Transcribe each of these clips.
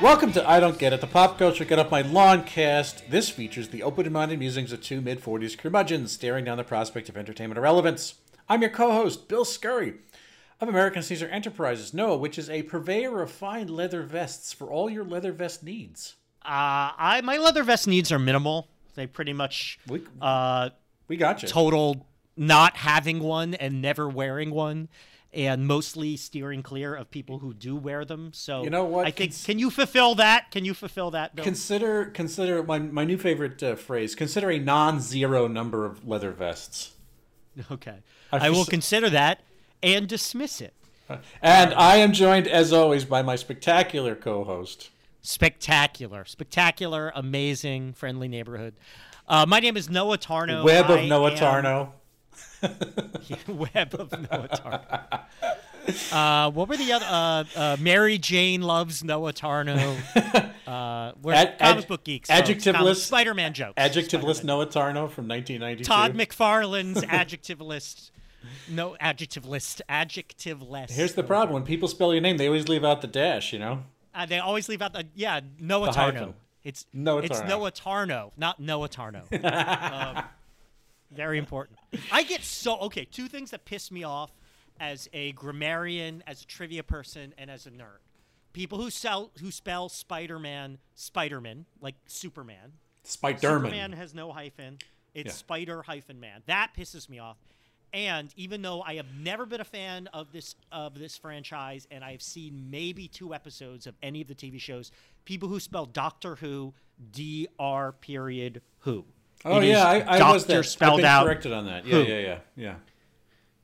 Welcome to I Don't Get It, the pop culture get off my lawn cast. This features the open-minded musings of two mid-40s curmudgeons staring down the prospect of entertainment irrelevance. I'm your co-host, Bill Scurry of American Caesar Enterprises, NOAA, which is a purveyor of fine leather vests for all your leather vest needs. Uh, I my leather vest needs are minimal. They pretty much We, uh, we got you. total not having one and never wearing one, and mostly steering clear of people who do wear them. So You know what? I think Cons- can you fulfill that? Can you fulfill that? Bill? Consider, consider my, my new favorite uh, phrase. Consider a non-zero number of leather vests. okay, I I will consider that and dismiss it. And I am joined, as always, by my spectacular co-host. Spectacular, spectacular, amazing, friendly neighborhood. Uh, my name is Noah Tarnow. Web of I Noah am- Tarnow. Web of Noah Tarnow. Uh, what were the other? Uh, uh, Mary Jane loves Noah Tarnow. Uh, we're Ad- comic ad- book geeks. adjectiveless- Spider-Man jokes. Adjectiveless Spider-Man. Noah Tarnow from 1992. Todd McFarlane's adjective list. No adjective list. Adjective list. Here's the problem: when people spell your name, they always leave out the dash. You know. Uh, they always leave out the yeah Noah The Tarnow. hyphen. It's Noah it's Tarnow. Noah Tarnow, not Noah Tarnow. um, very important. I get so okay. Two things that piss me off as a grammarian, as a trivia person, and as a nerd. People who sell who spell Spider-Man Spider-Man like Superman. Spike Superman has no hyphen. It's Yeah. Spider hyphen Man. That pisses me off. And even though I have never been a fan of this of this franchise, and I've seen maybe two episodes of any of the TV shows, people who spell Doctor Who D R period Who. Oh It yeah, I, I was there. that. I've spelled been out. corrected on that. Yeah, Who. yeah, yeah, yeah.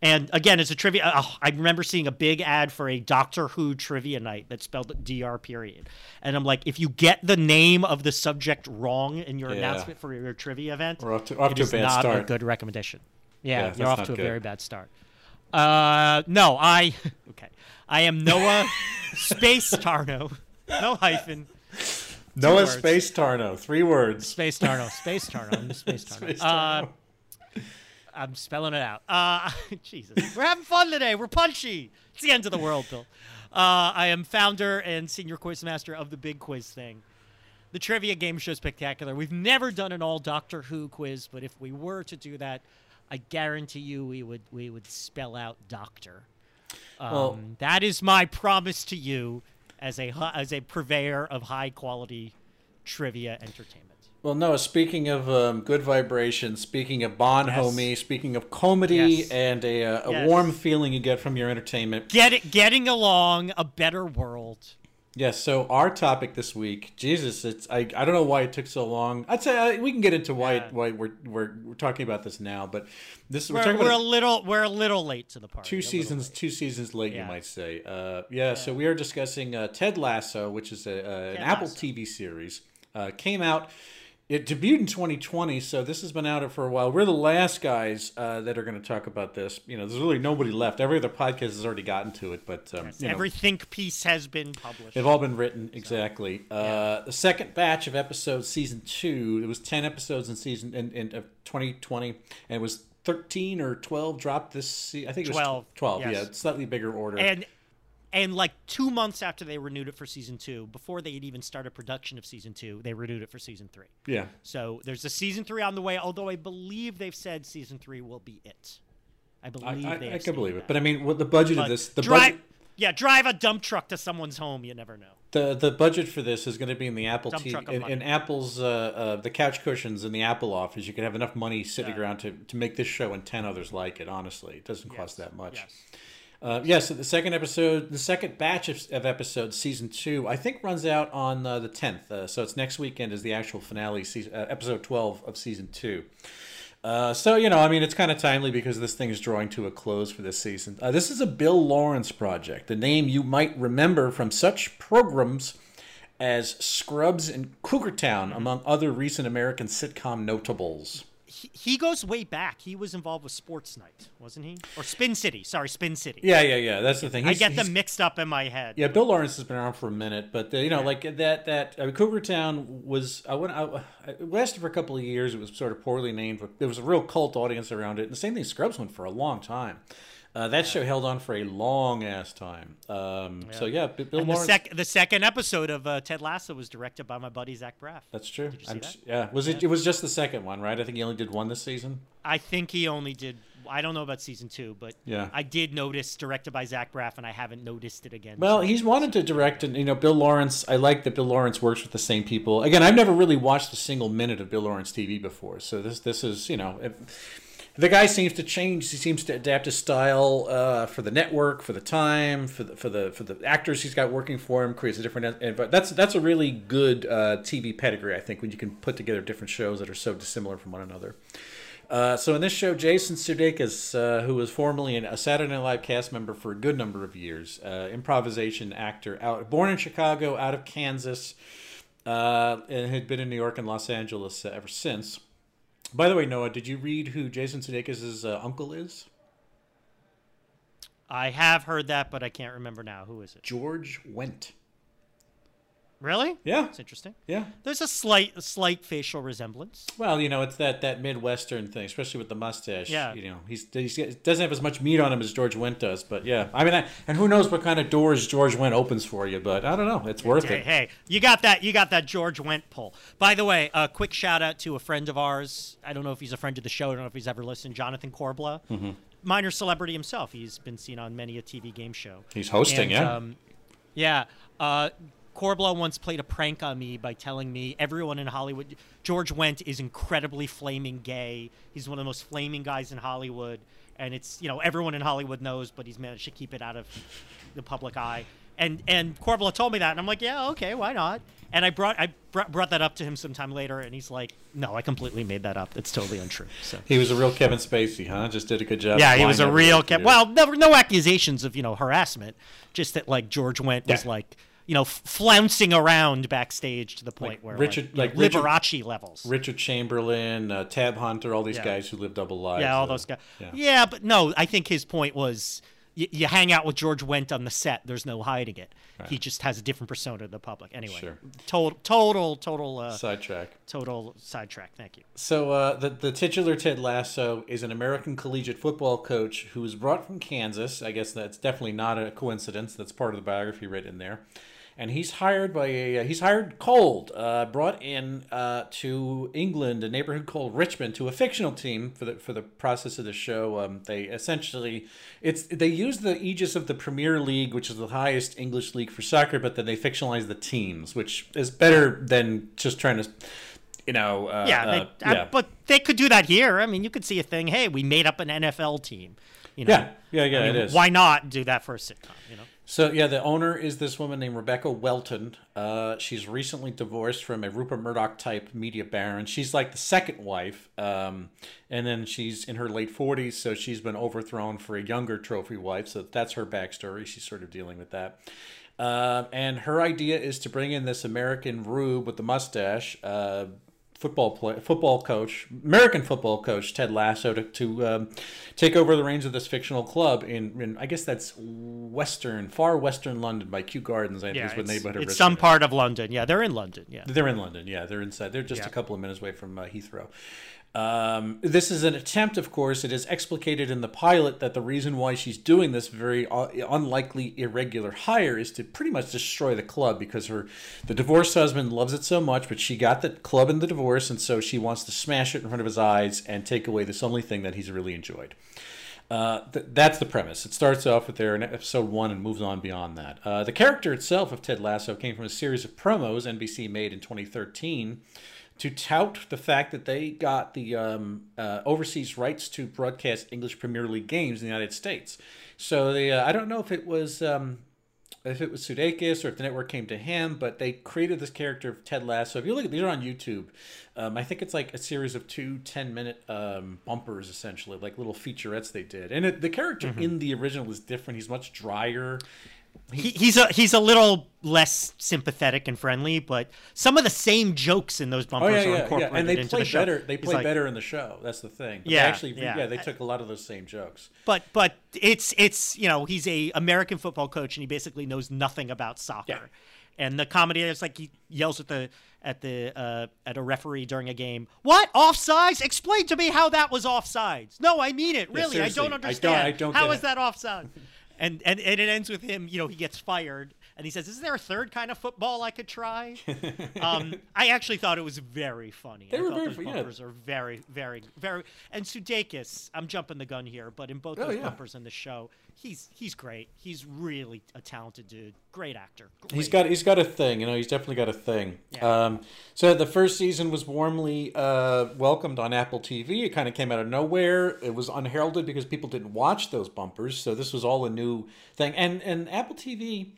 And again, it's a trivia. Oh, I remember seeing a big ad for a Doctor Who trivia night that spelled DR period. And I'm like, if you get the name of the subject wrong in your Yeah. announcement for your trivia event, We're off to- off it to a is bad not a good recommendation. Yeah, Yeah, you're off to a good. very bad start. Uh, no, I okay. I am Noah Space Tarnow, no hyphen. Noah. Space Tarnow. Three words. Space Tarnow, Space Tarnow, I'm Space Tarnow. Space Uh, I'm spelling it out. Uh, Jesus, we're having fun today. We're punchy. It's the end of the world, Bill. Uh, I am founder and senior quiz master of the Big Quiz Thing, the trivia game show spectacular. We've never done an all Doctor Who quiz, but if we were to do that, I guarantee you we would we would spell out Doctor. Um, Well- that is my promise to you as a as a purveyor of high quality trivia entertainment. Well, no. Speaking of um, good vibrations, speaking of Bon Yes. homie, speaking of comedy Yes. and a, uh, a Yes. warm feeling you get from your entertainment. Get it, getting along, a better world. Yes. So our topic this week, Jesus, it's I, I don't know why it took so long. I'd say uh, we can get into why Yeah. why we're, we're we're talking about this now, but this we're, We're, talking we're a little we're a little late to the party. two seasons two seasons late you might say uh, yeah, so we are discussing uh, ted lasso which is a, uh, an Ted apple tv series uh, came out it debuted in 2020 so this has been out of for a while we're the last guys uh, that are going to talk about this you know there's really nobody left every other podcast has already gotten to it but um, you know, Every think piece has been published. They've all been written exactly. Uh, the second batch of episodes, season two, It was ten episodes in season in, in of 2020, and it was 13 or 12 dropped this. I think it was 12, 12. yes. Yeah, slightly bigger order. and and like two months after they renewed it for season two, before they had even started production of season two, they renewed it for season three. yeah, So there's a season three on the way. Although I believe they've said season three will be it. I I, believe I, they. I can believe stated it. But I mean, what the budget of this, the drive, budget, yeah, drive a dump truck to someone's home. You never know. the the budget for this is going to be in the Apple Dump TV, in, in Apple's uh, uh, the couch cushions in the Apple office. You could have enough money sitting Yeah. around to, to make this show and ten others like it. Honestly, it doesn't cost that much. Yes. Uh, yeah, so the second episode, the second batch of, of episodes, season two, I think runs out on uh, the 10th. Uh, so it's next weekend is the actual finale, season, uh, episode 12 of season two. Uh, so, you know, I mean, it's kind of timely because this thing is drawing to a close for this season. Uh, this is a Bill Lawrence project, the name you might remember from such programs as Scrubs and Cougar Town, among other recent American sitcom notables. He, he goes way back. He was involved with Sports Night, wasn't he? Or Spin City. Sorry, Spin City. Yeah, yeah, yeah. That's the thing. I get them mixed up in my head. Yeah, Bill Lawrence has been around for a minute, but uh, you know, like that that uh, Cougar Town was I went I, it lasted for a couple of years. It was sort of poorly named, but there was a real cult audience around it. And the same thing Scrubs went for a long time. Uh, that show held on for a long ass time. Um, So yeah, Bill And the, Lawrence. sec- the second episode of uh, Ted Lasso was directed by my buddy Zach Braff. that's true. you see that? yeah, was it? It was just the second one, right? I think he only did one this season. I think he only did. I don't know about season two, but Yeah. I did notice directed by Zach Braff, and I haven't noticed it again. Well, he's wanted to direct, and you know, Bill Lawrence. I like that Bill Lawrence works with the same people. Again, I've never really watched a single minute of Bill Lawrence TV before, so this this is you know, if, the guy seems to change. He seems to adapt his style uh, for the network, for the time, for the for the for the actors he's got working for him. Creates a different. But that's that's a really good uh, TV pedigree, I think, when you can put together different shows that are so dissimilar from one another. Uh, so in this show, Jason Sudeikis, uh, who was formerly a Saturday Night Live cast member for a good number of years, uh, improvisation actor, out born in Chicago, out of Kansas, uh, and had been in New York and Los Angeles ever since. By the way, Noah, did you read who Jason Sudeikis' uh, uncle is? I have heard that, but I can't remember now. Who is it? George Wendt. Really? Yeah, It's interesting. yeah. There's a slight, a slight facial resemblance. Well, you know, it's that, that Midwestern thing, especially with the mustache. Yeah. You know, he's, he's he doesn't have as much meat on him as George Wendt does, but yeah. I mean, I, and who knows what kind of doors George Wendt opens for you, but I don't know. It's worth Hey, it. hey, you got that? You got that George Wendt pull. By the way, a quick shout out to a friend of ours. I don't know if he's a friend of the show. I don't know if he's ever listened. Jonathan Corbblah, Mm-hmm. minor celebrity himself. He's been seen on many a TV game show. He's hosting, And, yeah. Um, yeah. Uh, Corbblah once played a prank on me by telling me everyone in Hollywood, George Wendt is incredibly flaming gay. He's one of the most flaming guys in Hollywood, and it's you know everyone in Hollywood knows, but he's managed to keep it out of the public eye. And and Corbblah told me that, and I'm like, yeah, okay, why not? And I brought I brought, brought that up to him sometime later, and he's like, no, I completely made that up. It's totally untrue. So. He was a real Kevin Spacey, huh? Just did a good job. Yeah, he was a real Kevin. Well, never no accusations of you know harassment, just that like George Wendt was like you know flouncing around backstage to the point Like where Richard- like, like know, Richard- Liberace levels. Richard Chamberlain, uh, Tab Hunter, all these Yeah. guys who live double lives. yeah, all uh, those guys. yeah. Yeah. but no, I think his point was. y- You hang out with George Wendt on the set. There's no hiding it. He just has a different persona to the public. Anyway, Sure. total, total, total, uh, Sidetrack. total sidetrack. Thank you. So uh, the the titular Ted Lasso is an American collegiate football coach who was brought from Kansas. I guess that's definitely not a coincidence. That's part of the biography written there. And he's hired by a he's hired cold, uh, brought in uh, to England, a neighborhood called Richmond, to a fictional team for the for the process of the show. Um, they essentially it's they use the aegis of the Premier League, which is the highest English league for soccer, but then they fictionalize the teams, which is better than just trying to you know, uh, Yeah, they, uh, I- but they could do that here. I mean, you could see a thing. Hey, we made up an NFL team. You know, Yeah, yeah, yeah, I mean, it is. Why not do that for a sitcom? You know. So yeah, the owner is this woman named Rebecca Welton. Uh, she's recently divorced from a Rupert Murdoch type media baron. She's like the second wife, um, and then she's in her late forties, so she's been overthrown for a younger trophy wife. So that's her backstory. She's sort of dealing with that. Uh, and her idea is to bring in this American rube with the mustache, uh, football play, football coach, American football coach Ted Lasso to, to um, take over the reins of this fictional club in, in I guess that's western, far western London by Kew Gardens. I think Yeah, is what it's, neighborhood it's some part of London. Yeah, they're in London. Yeah. They're in London, yeah. They're inside. They're just Yeah. a couple of minutes away from uh, Heathrow. Um, this is an attempt, of course. It is explicated in the pilot that the reason why she's doing this very uh, unlikely irregular hire is to pretty much destroy the club because her the divorced husband loves it so much, but she got the club in the divorce, and so she wants to smash it in front of his eyes and take away this only thing that he's really enjoyed. Uh, th- that's the premise. It starts off with there in episode one and moves on beyond that. Uh, the character itself of Ted Lasso came from a series of promos NBC made in 2013 to tout the fact that they got the um, uh, overseas rights to broadcast English Premier League games in the United States. So they, uh, I don't know if it was um, if it was Sudeikis or if the network came to him, but they created this character of Ted Lasso. If you look at these are on YouTube, um, I think it's like a series of two 10 minute um, bumpers essentially, like little featurettes they did. And it, the character in the original is different. He's much drier. He, he's a he's a little less sympathetic and friendly, but some of the same jokes in those Oh bumpers yeah, are yeah, yeah. incorporated And they into play the show. better. They play like- better in the show. That's the thing. But Yeah, actually, yeah. yeah, they took a lot of those same jokes. But but it's it's you know he's a American football coach and he basically knows nothing about soccer. Yeah. And the comedy is like he yells at the at the uh, at a referee during a game. What offsides? Explain to me how that was offsides. No, I mean it. Really, I don't I don't- understand. I don't How is it. that offside? and, and and it ends with him. You know, he gets fired, and he says, "Is there a third kind of football I could try?" um, I actually thought it was very funny. They I were thought very those fu- yeah. bumpers are very, very, very. And Sudeikis, I'm jumping the gun here, but in both Oh, those yeah. bumpers in the show, he's he's great. He's really a talented dude. Great actor. He's Great. got he's got a thing, you know. He's definitely got a thing. Yeah. Um, so the first season was warmly uh, welcomed on Apple TV. It kind of came out of nowhere. It was unheralded because people didn't watch those bumpers. So this was all a new thing. And and Apple TV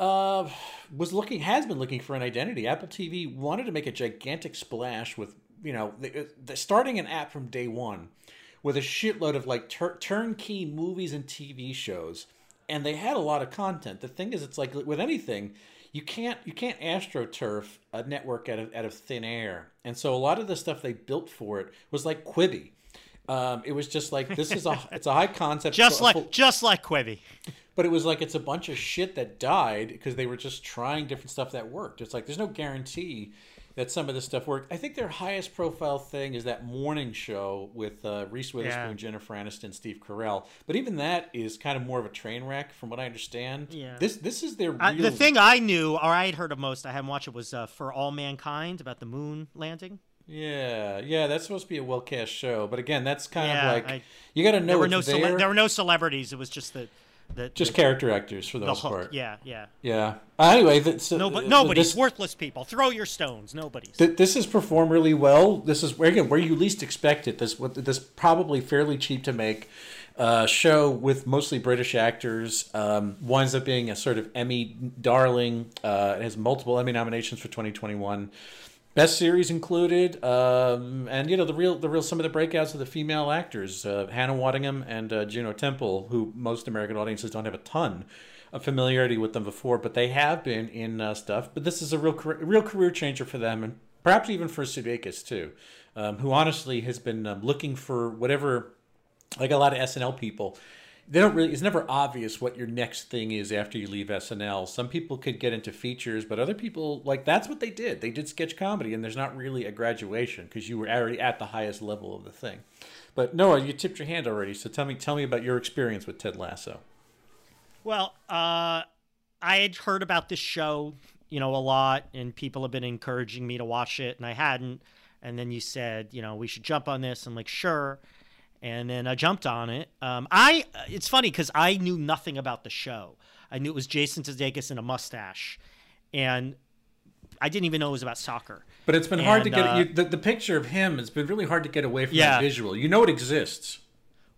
uh, was looking has been looking for an identity. Apple TV wanted to make a gigantic splash with you know the, the, starting an app from day one with a shitload of like tur- turnkey movies and TV shows, and they had a lot of content. The thing is, it's like with anything, you can't you can't astroturf a network out of out of thin air, and so a lot of the stuff they built for it was like Quibi. Um, it was just like this is a it's a high concept, just like full- just like Quibi. But it was like it's a bunch of shit that died because they were just trying different stuff that worked. It's like there's no guarantee that some of this stuff worked. I think their highest profile thing is that morning show with uh, Reese Witherspoon, Yeah. Jennifer Aniston, Steve Carell. But even that is kind of more of a train wreck, from what I understand. Yeah. This this is their real. I, the thing I knew, or I had heard of most, I haven't watched it, was uh, For All Mankind about the moon landing. Yeah, yeah, that's supposed to be a well cast show, but again, that's kind Yeah, of like I- you got to know There were no there. cele- there were no celebrities. It was just the the just the, character actors for the, the most hook. part. Yeah, yeah. yeah. Uh, anyway, that's, No, uh, but nobody's this- worthless people. Throw your stones. Nobody's. Th- this has performed really well. This is where again where you least expect it. This what this probably fairly cheap to make uh, show with mostly British actors um, winds up being a sort of Emmy darling. Uh, it has multiple Emmy nominations for 2021. Best series included, um, and you know the real the real some of the breakouts of the female actors, uh, Hannah Waddingham and uh, Juno Temple, who most American audiences don't have a ton of familiarity with them before, but they have been in uh, stuff. But this is a real real career changer for them, and perhaps even for Sudeikis too, um, who honestly has been um, looking for whatever, like a lot of SNL people. They don't really. It's never obvious what your next thing is after you leave SNL. Some people could get into features, but other people like that's what they did. They did sketch comedy, and there's not really a graduation because you were already at the highest level of the thing. But Noah, you tipped your hand already, so tell me, tell me about your experience with Ted Lasso. Well, uh, I had heard about this show, you know, a lot, and people have been encouraging me to watch it, and I hadn't. And then you said, you know, we should jump on this. I'm like, sure. And then I jumped on it. Um, I it's funny because I knew nothing about the show. I knew it was Jason Sudeikis and a mustache, and I didn't even know it was about soccer. But it's been hard to get uh, you, the, the picture of him. It's been really hard to get away from Yeah. that visual. You know it exists.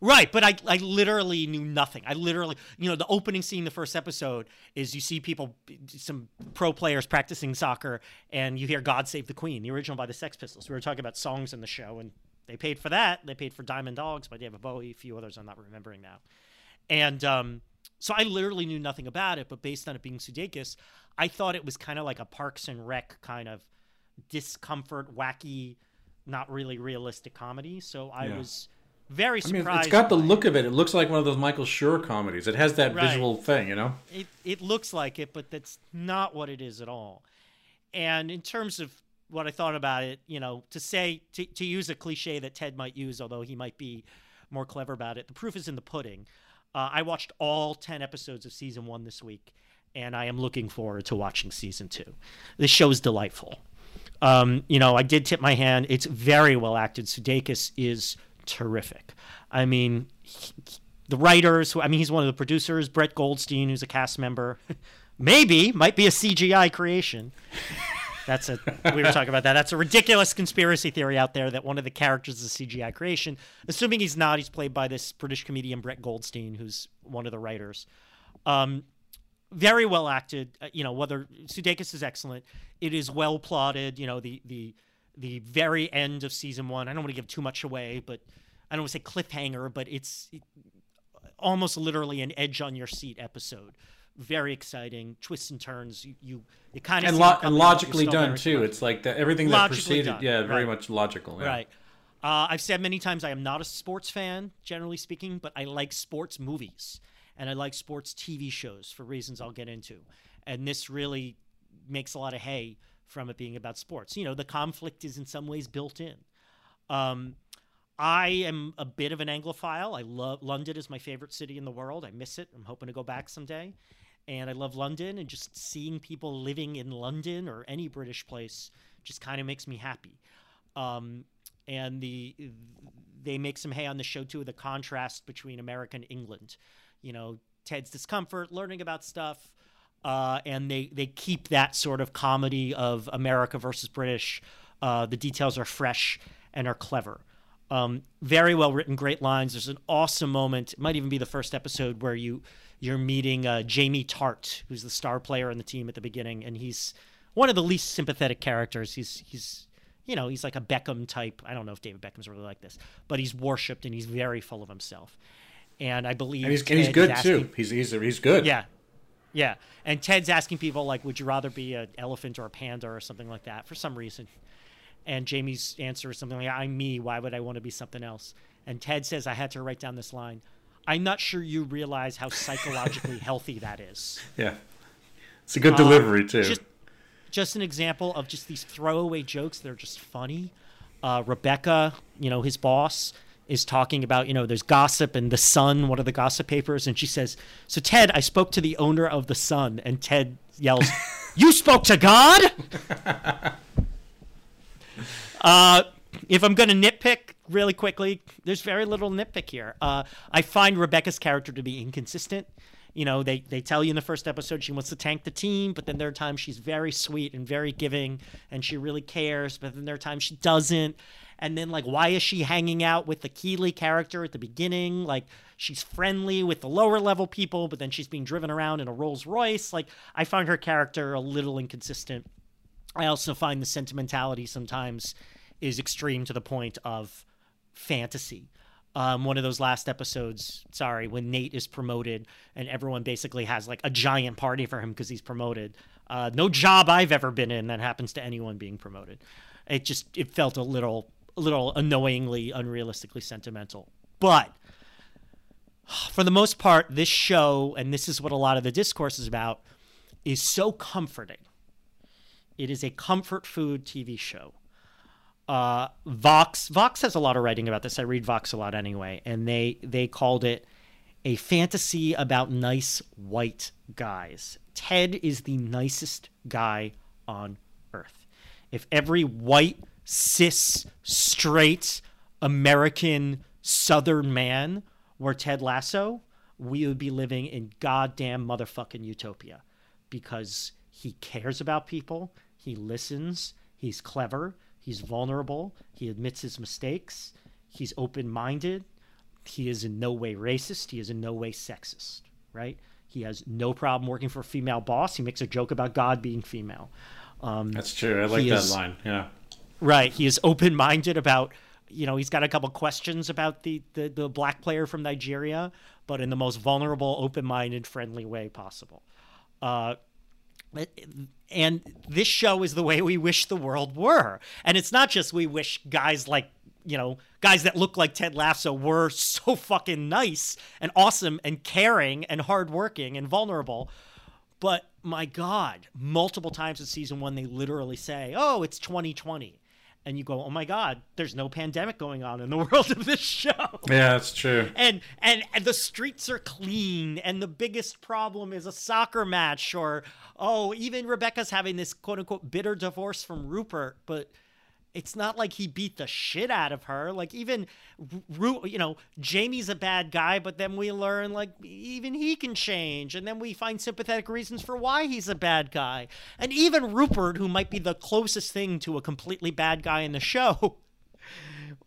Right, but I, I literally knew nothing. I literally, you know, the opening scene, the first episode is you see people, some pro players practicing soccer, and you hear "God Save the Queen," the original by the Sex Pistols. We were talking about songs in the show, and they paid for that. They paid for "Diamond Dogs" by David Bowie, a few others I'm not remembering now, and um, so I literally knew nothing about it. But based on it being Sudeikis, I thought it was kind of like a Parks and Rec kind of discomfort, wacky, not really realistic comedy. So I Yeah. was very surprised. I mean, it's got the by it. look of it. It looks like one of those Michael Schur comedies. It has that Right. visual thing, you know. it it looks like it, but that's not what it is at all. And in terms of what I thought about it, you know, to say to, to use a cliche that Ted might use, although he might be more clever about it, the proof is in the pudding. Uh, I watched all ten episodes of season one this week, and I am looking forward to watching season two. This show is delightful. Um, you know, I did tip my hand. It's very well acted. Sudeikis is terrific. I mean, he- the writers, I mean, he's one of the producers. Brett Goldstein, who's a cast member, maybe might be a CGI creation. That's a we were talking about that. That's a ridiculous conspiracy theory out there that one of the characters is a CGI creation. Assuming he's not, he's played by this British comedian Brett Goldstein, who's one of the writers. Um, very well acted. Uh, you know, whether Sudeikis is excellent, it is well plotted. You know, the the the very end of season one. I don't want to give too much away, but I don't want to say cliffhanger, but it's it, almost literally an edge on your seat episode. Very exciting twists and turns. You you, kind of And, lo- and coming, but you're logically done too. It's like that everything that Logically preceded. done, Yeah, very right. much logical. yeah. Right. Uh, I've said many times I am not a sports fan, generally speaking, but I like sports movies and I like sports TV shows for reasons I'll get into. And this really makes a lot of hay from it being about sports. You know, the conflict is in some ways built in. Um, I am a bit of an Anglophile. I love London is my favorite city in the world. I miss it. I'm hoping to go back someday. And I love London and just seeing people living in London or any British place just kind of makes me happy. Um, and the they make some hay on the show too the contrast between America and England. You know, Ted's discomfort, learning about stuff, uh, and they they keep that sort of comedy of America versus British. Uh, the details are fresh and are clever. Um, very well written, great lines. There's an awesome moment. It might even be the first episode where you you're meeting uh, Jamie Tartt, who's the star player on the team at the beginning, and he's one of the least sympathetic characters. He's he's you know he's like a Beckham type. I don't know if David Beckham's really like this, but he's worshipped and he's very full of himself. And I believe and he's, and he's good asking, too. He's he's he's good. Yeah, yeah. And Ted's asking people like, "Would you rather be an elephant or a panda or something like that?" For some reason. And Jamie's answer is something like, "I'm me. Why would I want to be something else?" And Ted says, "I had to write down this line. I'm not sure you realize how psychologically healthy that is." Yeah, it's a good delivery uh, too. Just, just an example of just these throwaway jokes that are just funny. Uh, Rebecca, you know, his boss, is talking about, you know, there's gossip in The Sun, one of the gossip papers, and she says, So, Ted, I spoke to the owner of The Sun, and Ted yells, You spoke to God? uh, if I'm going to nitpick really quickly, there's very little nitpick here. Uh, I find Rebecca's character to be inconsistent you know, they, they tell you in the first episode she wants to tank the team, but then there are times she's very sweet and very giving and she really cares, but then there are times she doesn't. And then, like, why is she hanging out with the Keeley character at the beginning? Like, she's friendly with the lower level people, but then she's being driven around in a Rolls Royce. Like, I find her character a little inconsistent. I also find the sentimentality sometimes is extreme to the point of fantasy um, one of those last episodes, sorry, when Nate is promoted and everyone basically has like a giant party for him because he's promoted. Uh, no job I've ever been in that happens to anyone being promoted. It just it felt a little a little annoyingly unrealistically sentimental. But for the most part, this show and this is what a lot of the discourse is about is so comforting. It is a comfort food TV show uh, Vox Vox has a lot of writing about this. I read Vox a lot anyway, and they they called it a fantasy about nice white guys. Ted is the nicest guy on earth. If every white cis straight American Southern man were Ted Lasso, we would be living in goddamn motherfucking utopia because he cares about people, he listens, he's clever, He's vulnerable. He admits his mistakes. He's open minded. He is in no way racist. He is in no way sexist, right? He has no problem working for a female boss. He makes a joke about God being female. Um, That's true. I like that is, line. Yeah. Right. He is open minded about, you know, he's got a couple questions about the, the, the black player from Nigeria, but in the most vulnerable, open minded, friendly way possible. Uh, and this show is the way we wish the world were. And it's not just we wish guys like, you know, guys that look like Ted Lasso were so fucking nice and awesome and caring and hardworking and vulnerable. But my God, multiple times in season one, they literally say, oh, it's 2020 and you go, "Oh my God, there's no pandemic going on in the world of this show." Yeah, that's true. And, and and the streets are clean, and the biggest problem is a soccer match, or oh, even Rebecca's having this quote unquote bitter divorce from Rupert, but it's not like he beat the shit out of her. Like even, you know, Jamie's a bad guy, but then we learn like even he can change, and then we find sympathetic reasons for why he's a bad guy. And even Rupert, who might be the closest thing to a completely bad guy in the show.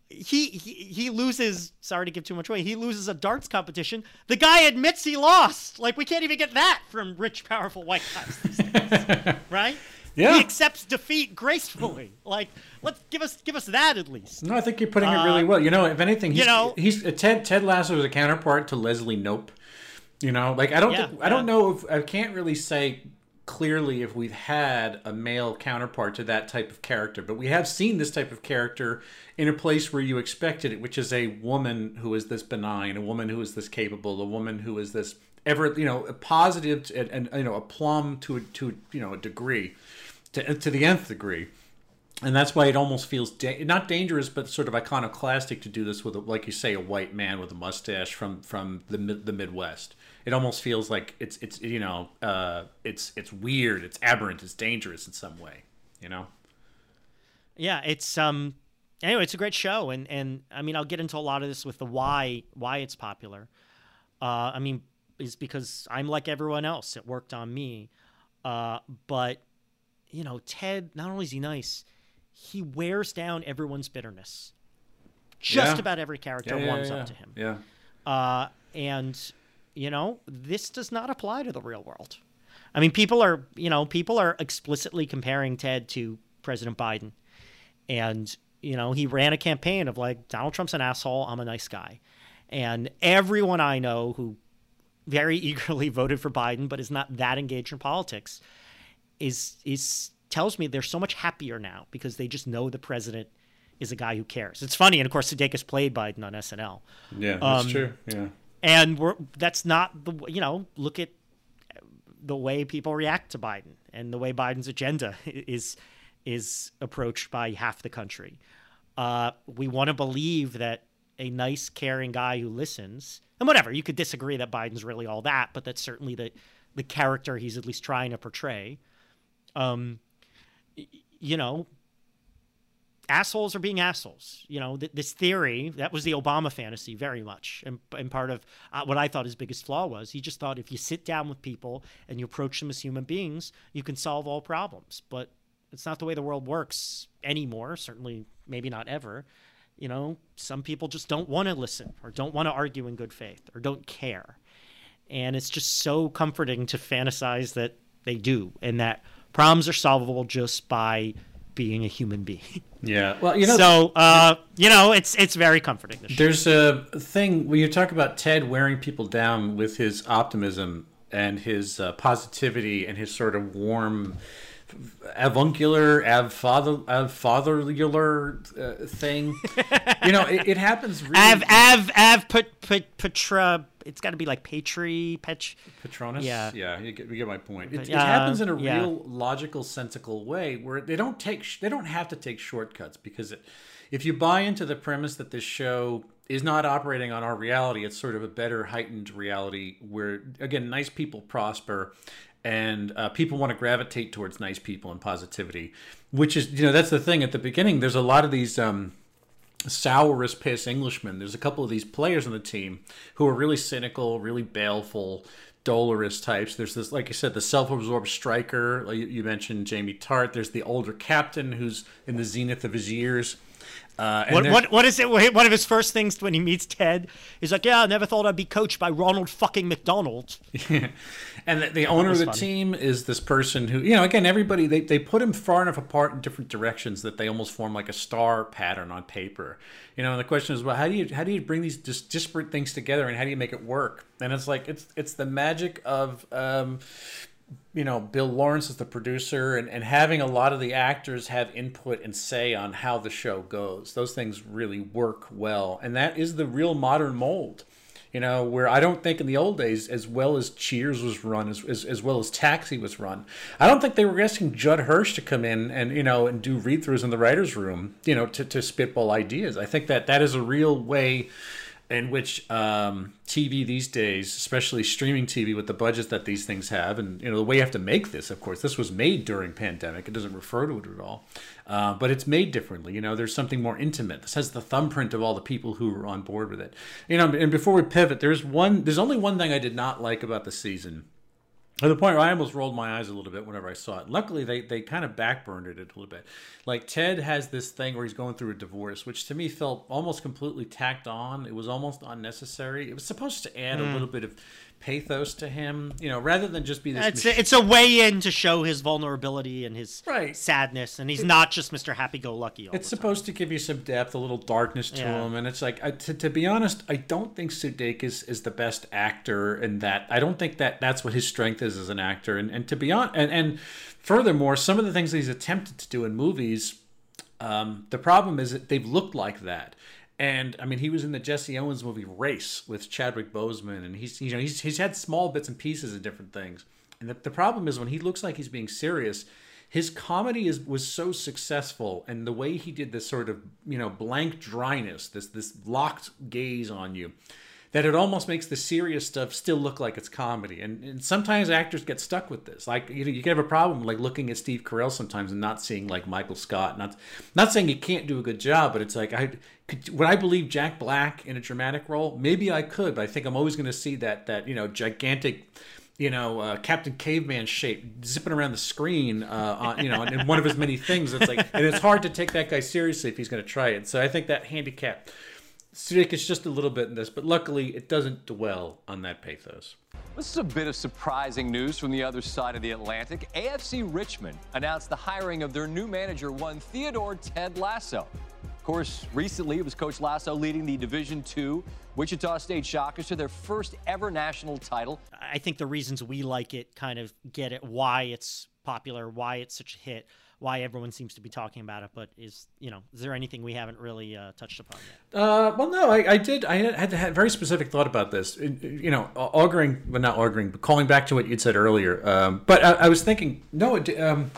He, he he loses. Sorry to give too much away. He loses a darts competition. The guy admits he lost. Like we can't even get that from rich, powerful white guys, right? Yeah. He accepts defeat gracefully. Like, let's give us give us that at least. No, I think you're putting it really uh, well. You know, if anything, he's, you know, he's Ted Ted Lasso is a counterpart to Leslie Knope. You know, like I don't yeah, think, I don't know if I can't really say clearly if we've had a male counterpart to that type of character, but we have seen this type of character in a place where you expected it, which is a woman who is this benign, a woman who is this capable, a woman who is this ever you know positive and, and you know a plum to a, to you know a degree to to the nth degree and that's why it almost feels da- not dangerous, but sort of iconoclastic to do this with, a, like you say, a white man with a mustache from from the the Midwest. It almost feels like it's it's you know uh, it's it's weird, it's aberrant, it's dangerous in some way, you know. Yeah, it's um. Anyway, it's a great show, and and I mean, I'll get into a lot of this with the why why it's popular. Uh, I mean, is because I'm like everyone else. It worked on me, uh, but you know, Ted. Not only is he nice he wears down everyone's bitterness. Just Yeah. about every character Yeah, warms up to him. Yeah. Uh, and you know, this does not apply to the real world. I mean, people are you know people are explicitly comparing Ted to President Biden, and you know he ran a campaign of like Donald Trump's an asshole, I'm a nice guy, and everyone I know who very eagerly voted for Biden but is not that engaged in politics is is tells me they're so much happier now because they just know the president is a guy who cares. It's funny, and of course Sudeikis played Biden on SNL, Yeah, that's Um, true. Yeah. and we're that's not the you know look at the way people react to Biden and the way Biden's agenda is is approached by half the country. Uh, we want to believe that a nice, caring guy who listens, and whatever you could disagree that Biden's really all that, but that's certainly the the character he's at least trying to portray. Um, you know, assholes are being assholes. You know, th- this theory that was the Obama fantasy very much, and, and part of uh, what I thought his biggest flaw was he just thought if you sit down with people and you approach them as human beings, you can solve all problems. But it's not the way the world works anymore. Certainly, maybe not ever. You know, some people just don't want to listen or don't want to argue in good faith or don't care. And it's just so comforting to fantasize that they do and that problems are solvable just by being a human being. Yeah. Well, you know, so uh, you know, it's it's very comforting. The show. There's a thing when you talk about Ted wearing people down with his optimism and his uh, positivity and his sort of warm, avuncular, av father, av fatherlular uh, thing. you know, it, it happens. Really, Av Av Av put put Petra. It's got to be like Patri Petch. Patronus. Yeah. yeah, you get, you get my point. It, it happens in a yeah. real logical, sensical way where they don't take sh- they don't have to take shortcuts because it, if you buy into the premise that this show is not operating on our reality, it's sort of a better heightened reality where again nice people prosper. And uh, people want to gravitate towards nice people and positivity, which is, you know, that's the thing. At the beginning, there's a lot of these um, sour as piss Englishmen. There's a couple of these players on the team who are really cynical, really baleful, dolorous types. There's this, like I said, the self-absorbed striker. Like you mentioned Jamie Tartt. There's the older captain who's in the zenith of his years. Uh, and What, what what is it? One of his first things when he meets Ted he's like, "Yeah, I never thought I'd be coached by Ronald fucking McDonald." and the, the owner of the funny. team is this person who, you know, again, everybody they, they put him far enough apart in different directions that they almost form like a star pattern on paper. You know, and the question is, well, how do you how do you bring these dis- disparate things together, and how do you make it work? And it's like it's it's the magic of. Um, you know, Bill Lawrence is the producer, and, and having a lot of the actors have input and say on how the show goes. Those things really work well. And that is the real modern mold, you know, where I don't think in the old days, as well as Cheers was run, as, as, as well as Taxi was run, I don't think they were asking Judd Hirsch to come in and, you know, and do read throughs in the writer's room, you know, to, to spitball ideas. I think that that is a real way in which um, TV these days, especially streaming TV, with the budgets that these things have, and you know the way you have to make this. Of course, this was made during pandemic. It doesn't refer to it at all, uh, but it's made differently. You know, there's something more intimate. This has the thumbprint of all the people who were on board with it. You know, and before we pivot, there's one. There's only one thing I did not like about the season. To the point where I almost rolled my eyes a little bit whenever I saw it. Luckily, they, they kind of backburned it a little bit. Like Ted has this thing where he's going through a divorce, which to me felt almost completely tacked on. It was almost unnecessary. It was supposed to add a hmm. little bit of pathos to him, you know, rather than just be this. It's mach- a, it's a way in to show his vulnerability and his Right. sadness, and he's not just Mr. Happy-Go-Lucky. It's the time. supposed to give you some depth, a little darkness to Yeah. him, and it's like I, to, to be honest, I don't think Sudeikis is the best actor in that. I don't think that that's what his strength is as an actor, and and to be honest, and and furthermore, some of the things that he's attempted to do in movies, um, the problem is that they've looked like that. And I mean, he was in the Jesse Owens movie Race with Chadwick Boseman, and he's you know he's he's had small bits and pieces of different things. And the, the problem is when he looks like he's being serious, his comedy is was so successful, and the way he did this sort of you know blank dryness, this this locked gaze on you, that it almost makes the serious stuff still look like it's comedy. And, and sometimes actors get stuck with this. Like you know, you can have a problem like looking at Steve Carell sometimes and not seeing like Michael Scott. Not not saying he can't do a good job, but it's like I could would I believe Jack Black in a dramatic role? Maybe I could, but I think I'm always going to see that that you know gigantic you know, uh, Captain Caveman shape zipping around the screen, uh, on, you know, in one of his many things. It's like, and it's hard to take that guy seriously if he's going to try it. So I think that handicap Sudeikis just a little bit in this, but luckily it doesn't dwell on that pathos. This is a bit of surprising news from the other side of the Atlantic. AFC Richmond announced the hiring of their new manager, one Theodore Ted Lasso. Of course, recently it was Coach Lasso leading the Division II Wichita State Shockers to their first ever national title. I think the reasons we like it kind of get it why it's popular, why it's such a hit why everyone seems to be talking about it. But is you know is there anything we haven't really uh, touched upon yet? Uh, well, no, I, I, did. I had, had very specific thought about this. You know, auguring, but not auguring, but calling back to what you'd said earlier. Um, but I, I, was thinking, no, it, um,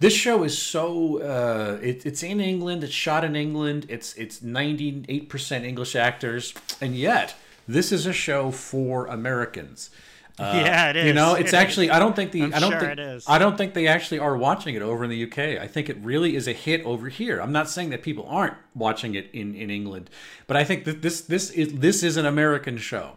this show is so uh, it, it's in England. It's shot in England. It's it's ninety eight percent English actors, and yet this is a show for Americans. Uh, yeah, it is. You know, it's it actually. Is. I don't think the. I'm I do not sure think. It is. I don't think they actually are watching it over in the UK. I think it really is a hit over here. I'm not saying that people aren't watching it in, in England, but I think that this this is this is an American show.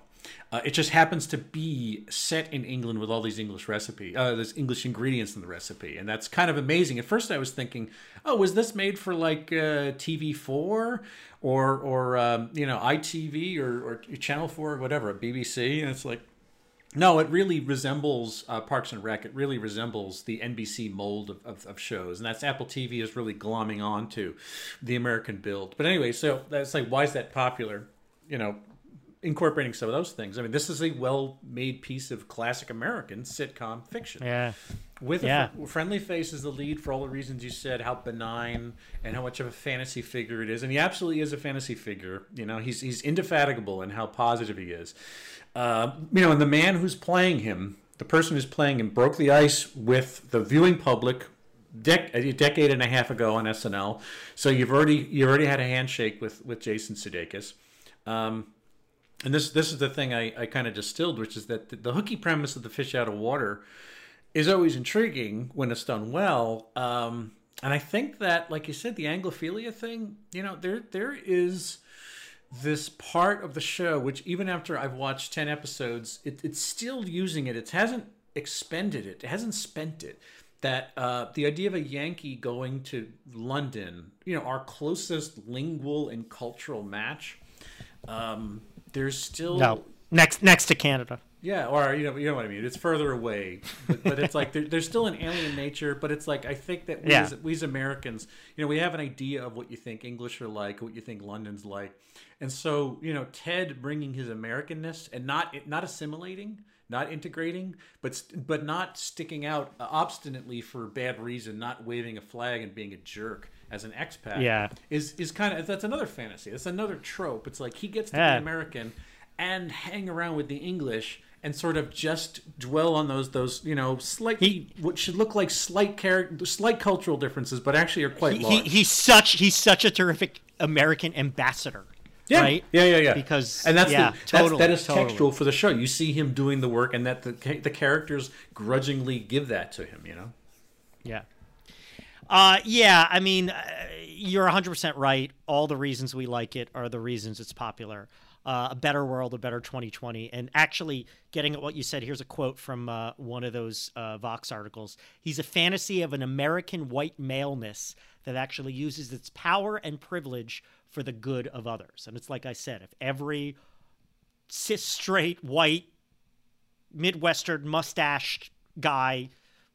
Uh, it just happens to be set in England with all these English recipe, uh, there's English ingredients in the recipe, and that's kind of amazing. At first, I was thinking, oh, was this made for like uh, TV4 or or um, you know ITV or, or Channel 4 or whatever, BBC? And it's like, no, it really resembles uh, Parks and Rec. It really resembles the NBC mold of, of, of, shows, and that's Apple TV is really glomming onto the American build. But anyway, so that's like, why is that popular? You know, incorporating some of those things. I mean, this is a well-made piece of classic American sitcom fiction. Yeah. With yeah. a friendly face as the lead for all the reasons you said, how benign and how much of a fantasy figure it is, and he absolutely is a fantasy figure. You know, he's he's indefatigable in how positive he is. Uh, you know, and the man who's playing him, the person who's playing him, broke the ice with the viewing public dec- a decade and a half ago on SNL. So you've already you already had a handshake with with Jason Sudeikis. Um, and this this is the thing I, I kind of distilled, which is that the, the, hooky premise of the fish out of water is always intriguing when it's done well. Um, and I think that, like you said, the Anglophilia thing, you know, there there is this part of the show, which even after I've watched 10 episodes, it, it's still using it. It hasn't expended it, it hasn't spent it. That uh, the idea of a Yankee going to London, you know, our closest lingual and cultural match, um, there's still. No, next, next to Canada. Yeah, or you know, you know what I mean. It's further away, but, but it's like there, there's still an alien nature. But it's like I think that we, yeah. as, we as Americans, you know, we have an idea of what you think English are like, what you think London's like, and so, you know, Ted bringing his Americanness and not not assimilating, not integrating, but but not sticking out obstinately for bad reason, not waving a flag and being a jerk as an expat. Yeah, is is kind of that's another fantasy. That's another trope. It's like he gets to yeah. be American and hang around with the English and sort of just dwell on those those you know slight he, what should look like slight character slight cultural differences, but actually are quite he, large. He, he's such he's such a terrific American ambassador. Yeah. Right? Yeah, yeah, yeah. Because and that's yeah, the, totally, that's, that is totally. textual for the show. You see him doing the work, and that the the characters grudgingly give that to him. You know. Yeah. Uh, yeah, I mean, uh, you're 100% right. All the reasons we like it are the reasons it's popular. Uh, a better world, a better 2020. And actually, getting at what you said, here's a quote from uh, one of those uh, Vox articles. He's a fantasy of an American white maleness that actually uses its power and privilege for the good of others. And it's like I said, if every cis straight white midwestern mustached guy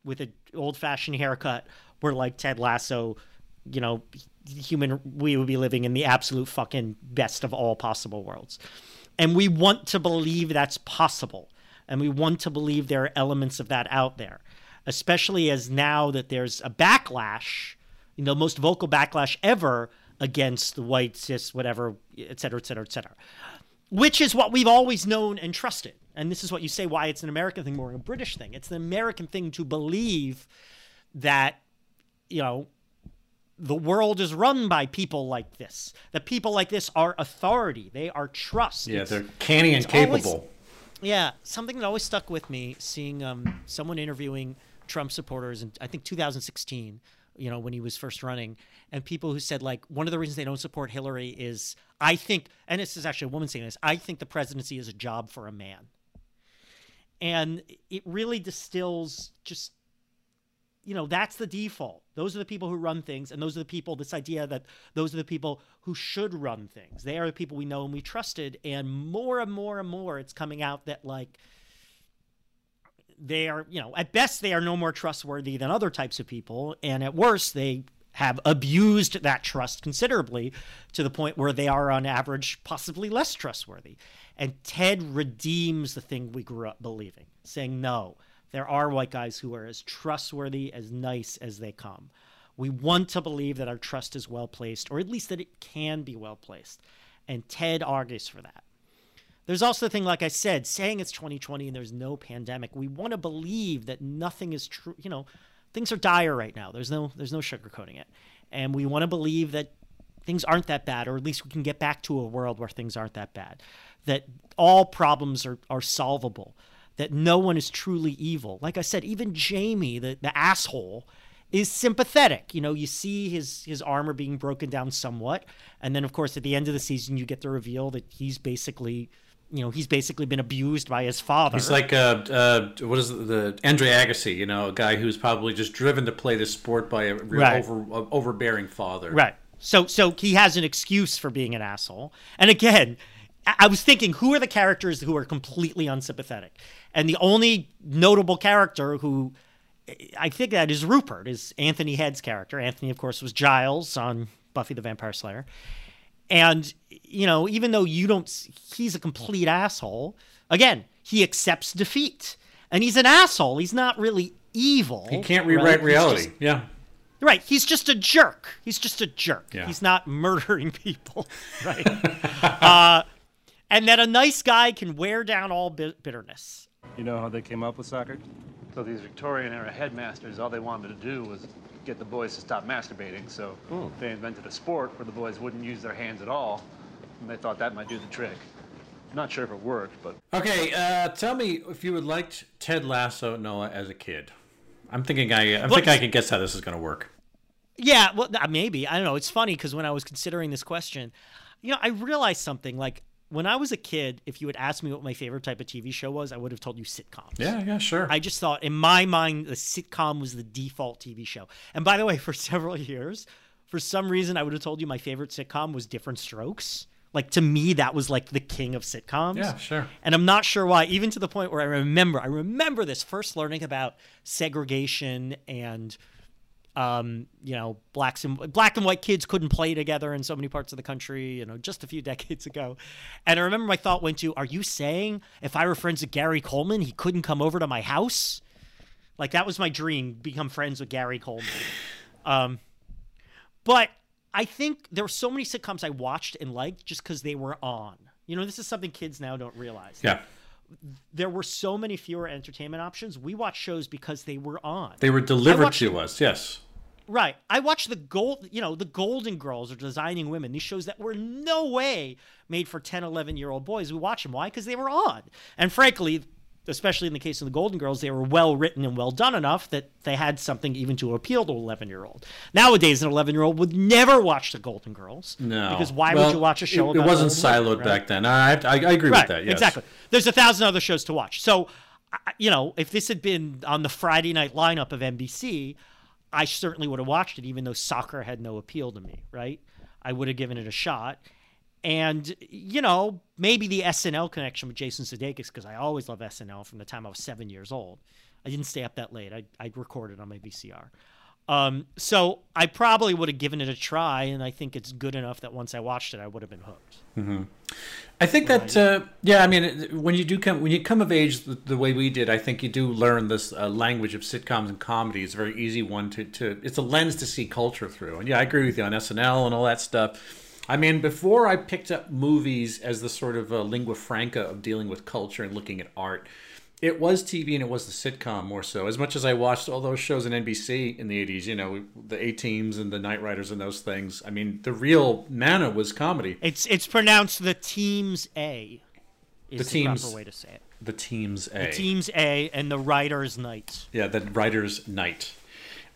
with an old fashioned haircut were like Ted Lasso, you know, human we would be living in the absolute fucking best of all possible worlds. And we want to believe that's possible. And we want to believe there are elements of that out there, especially as now that there's a backlash, you know, most vocal backlash ever against the white cis whatever, et cetera, et cetera, et cetera. Which is what we've always known and trusted. And this is what you say why it's an American thing more than a British thing. It's an American thing to believe that, you know, the world is run by people like this. That people like this are authority. They are trust. Yeah, It's- they're canny and capable. always- yeah, something that always stuck with me seeing um, someone interviewing Trump supporters in I think 2016, you know, when he was first running, and people who said like one of the reasons they don't support Hillary is I think, and this is actually a woman saying this, I think the presidency is a job for a man, and it really distills just you know that's the default. Those are the people who run things and those are the people this idea that those are the people who should run things. They are the people we know and we trusted and more and more and more it's coming out that like they are you know at best they are no more trustworthy than other types of people and at worst they have abused that trust considerably to the point where they are on average possibly less trustworthy. And ted redeems the thing we grew up believing saying no there are white guys who are as trustworthy as nice as they come we want to believe that our trust is well placed or at least that it can be well placed and ted argues for that there's also the thing, like I said, saying it's 2020 and there's no pandemic. We want to believe that nothing is true. You know, things are dire right now. There's no there's no sugarcoating it, and we want to believe that things aren't that bad, or at least we can get back to a world where things aren't that bad. That all problems are are solvable. That no one is truly evil. Like I said, even Jamie, the the asshole, is sympathetic. You know, you see his his armor being broken down somewhat, and then of course at the end of the season you get the reveal that he's basically, you know, he's basically been abused by his father. He's like uh, uh, what is it, the Andre Agassi? You know, a guy who's probably just driven to play this sport by a real Right. over, uh, overbearing father. Right. So so he has an excuse for being an asshole. And again, I I was thinking, who are the characters who are completely unsympathetic? And the only notable character who I think that is Rupert, is Anthony Head's character. Anthony, of course, was Giles on Buffy the Vampire Slayer. And, you know, even though you don't, he's a complete asshole, again, he accepts defeat. And he's an asshole. He's not really evil. He can't rewrite He's reality. just- yeah. Right. He's just a jerk. He's just a jerk. Yeah. He's not murdering people. Right. uh, and that a nice guy can wear down all bitterness. You know how they came up with soccer? So these Victorian era headmasters, all they wanted to do was get the boys to stop masturbating. So they invented a sport where the boys wouldn't use their hands at all, and they thought that might do the trick. Not sure if it worked, but Okay, uh, tell me if you would like Ted Lasso, Noah, as a kid. I'm thinking I, I'm thinking I can guess how this is going to work. Yeah. Well, maybe. I don't know. It's funny because when I was considering this question, you know, I realized something. Like when I was a kid, if you had asked me what my favorite type of TV show was, I would have told you sitcoms. Yeah, yeah, sure. I just thought, in my mind, the sitcom was the default TV show. And by the way, for several years, for some reason, I would have told you my favorite sitcom was Diff'rent Strokes. Like to me, that was like the king of sitcoms. Yeah, sure. And I'm not sure why, even to the point where I remember, I remember this first learning about segregation and, um, you know, blacks and black and white kids couldn't play together in so many parts of the country, you know, just a few decades ago. And I remember my thought went to, are you saying if I were friends with Gary Coleman, he couldn't come over to my house? Like that was my dream, become friends with Gary Coleman. Um, but I think there were so many sitcoms I watched and liked just because they were on. You know, this is something kids now don't realize. yeah. There were so many fewer entertainment options. We watched shows because they were on. They were delivered watched- to us, yes. Right. I watched the gold, you know, the Golden Girls or Designing Women, these shows that were no way made for 10, 11 year old boys. We watched them. Why? Because they were on. And frankly, especially in the case of the Golden Girls, they were well written and well done enough that they had something even to appeal to an 11 year old. Nowadays, an 11 year old would never watch the Golden Girls. No. Because why Well, would you watch a show It, it wasn't old women, siloed right? back then. I, I, I agree right, with that, yes. Exactly. There's a thousand other shows to watch. So, you know, if this had been on the Friday night lineup of NBC, I certainly would have watched it, even though soccer had no appeal to me, right? I would have given it a shot. And, you know, maybe the SNL connection with Jason Sudeikis, because I always love SNL from the time I was seven years old. I didn't stay up that late. I, I recorded it on my VCR. Um, so I probably would have given it a try, and I think it's good enough that once I watched it, I would have been hooked. I think that uh, yeah, I mean, when you do come when you come of age the, the way we did, I think you do learn this uh, language of sitcoms and comedy. It's a very easy one to to. It's a lens to see culture through, and yeah, I agree with you on SNL and all that stuff. I mean, before I picked up movies as the sort of uh, lingua franca of dealing with culture and looking at art, it was TV and it was the sitcom more so. As much as I watched all those shows on NBC in the 80s, you know, the A Teams and the Knight Riders and those things, I mean, the real manna was comedy. It's it's pronounced the Teams A. Is The the, Teams- proper way to say it. The Teams A. The Teams A and the Writers Knights. Yeah, the writer's night.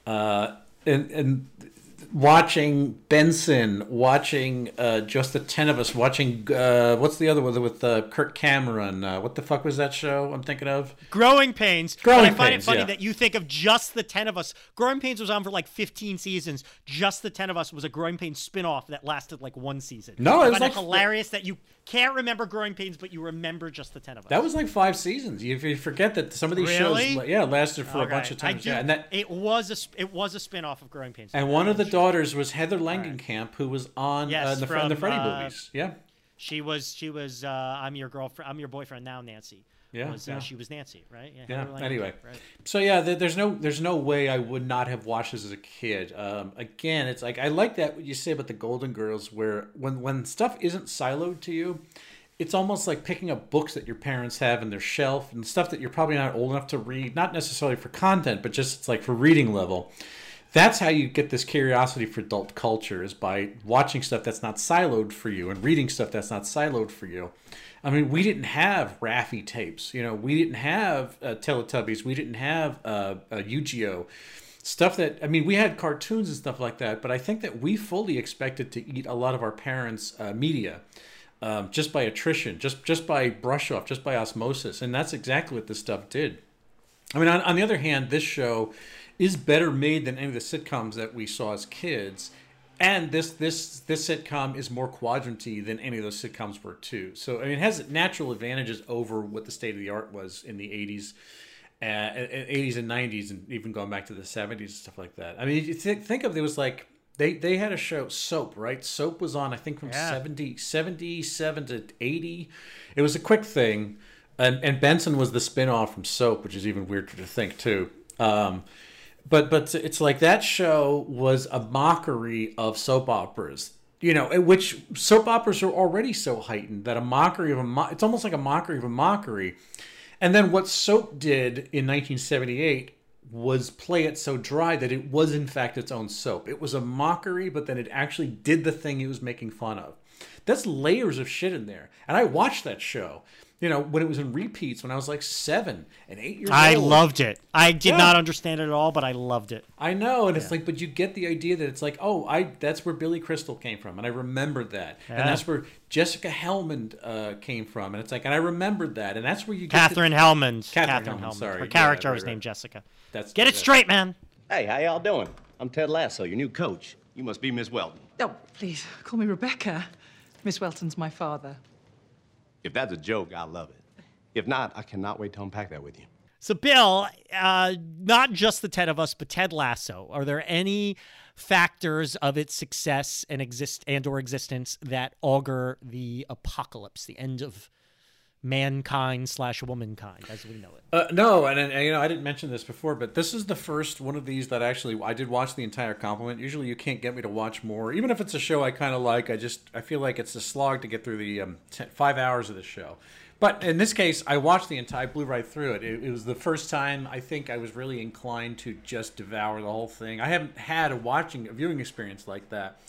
Uh, and and watching Benson, watching uh, just the ten of us, watching uh, what's the other one with uh, Kirk Cameron? Uh, what the fuck was that show I'm thinking of? Growing Pains. Growing but I find Pains, it funny yeah. that you think of just the 10 of us. Growing Pains was on for like 15 seasons. Just the 10 of us was a Growing Pains spin-off that lasted like one season. No, it I was find like- it hilarious that you can't remember Growing Pains, but you remember just the 10 of us. That was like five seasons. You, you forget that some of these Really? shows, yeah, lasted for a bunch of times. do- Yeah, and that. it was a it was a spin-off of Growing Pains. And one of the daughters was Heather Langenkamp, who was on Yes, uh, the, Fre- the from, Freddy uh, movies. Yeah, She was she was uh, I'm your girlfriend. I'm your boyfriend now, Nancy. Yeah, Was, uh, yeah. she was Nancy, right? yeah. Langenkamp, Anyway, right. so yeah, there, there's no there's no way I would not have watched this as a kid. Um, again, it's like I like that what you say about the Golden Girls, where when when stuff isn't siloed to you, it's almost like picking up books that your parents have in their shelf and stuff that you're probably not old enough to read, not necessarily for content, but just it's like for reading level. That's how you get this curiosity for adult culture is by watching stuff that's not siloed for you and reading stuff that's not siloed for you. I mean, we didn't have Raffi tapes, you know, we didn't have uh, Teletubbies, we didn't have uh, uh, Yu-Gi-Oh, stuff that I mean, we had cartoons and stuff like that, but I think that we fully expected to eat a lot of our parents' uh, media um, just by attrition, just just by brush off, just by osmosis, and that's exactly what this stuff did. I mean, on, on the other hand, this show is better made than any of the sitcoms that we saw as kids, and this this this sitcom is more quadranty than any of those sitcoms were too. So I mean, it has natural advantages over what the state of the art was in the '80s. Uh, 80s and 90s and even going back to the 70s and stuff like that. I mean, you think, think of it was like they they had a show Soap, right? Soap was on I think from Yeah. 70 77 to 80. It was a quick thing. And, and Benson was the spin-off from Soap, which is even weirder to think too. Um, but but it's like that show was a mockery of soap operas. You know, which soap operas are already so heightened that a mockery of a mo- it's almost like a mockery of a mockery. And then what Soap did in 1978 was play it so dry that it was in fact its own soap. It was a mockery, but then it actually did the thing it was making fun of. That's layers of shit in there. And I watched that show, you know, when it was in repeats when I was like seven and eight years I old. I loved it. I did Yeah. not understand it at all, but I loved it. I know, and it's like, but you get the idea that it's like, oh, I that's where Billy Crystal came from, and I remembered that, Yeah. and that's where Jessica Helmond uh, came from, and it's like, and I remembered that, and that's where you get Katherine Helmond. Katherine Helmond, sorry. Her character right, was right. named Jessica. That's Get it that's- straight, man. Hey, how y'all doing? I'm Ted Lasso, your new coach. You must be Miss Welton. Oh, please, call me Rebecca. Miss Welton's my father. If that's a joke, I love it. If not, I cannot wait to unpack that with you. So, Bill, uh, not just the 10 of us, but Ted Lasso. Are there any factors of its success and exist and or existence that augur the apocalypse, the end of mankind slash womankind as we know it? Uh, no, and, and you know, I didn't mention this before, but this is the first one of these that actually I did watch the entire compliment. Usually, you can't get me to watch more, even if it's a show I kind of like. I just I feel like it's a slog to get through the um, ten, five hours of the show. But in this case, I watched the entire, I blew right through it. it. It was the first time I think I was really inclined to just devour the whole thing. I haven't had a watching, a viewing experience like that.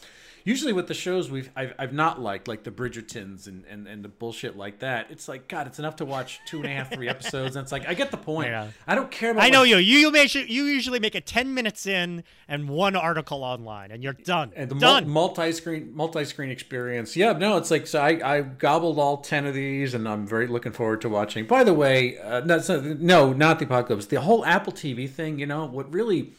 Usually with the shows we've I've, I've not liked, like the Bridgertons and, and, and the bullshit like that, it's like God, it's enough to watch two and a half, three episodes, and it's like I get the point. Yeah. I don't care about. I know you. You you make you usually make it ten minutes in and one article online, and you're done. And the done. multi-screen multi-screen experience. Yeah, no, it's like so I, I gobbled all ten of these, and I'm very looking forward to watching. By the way, uh, no, no, not the apocalypse. The whole Apple TV thing. You know what really.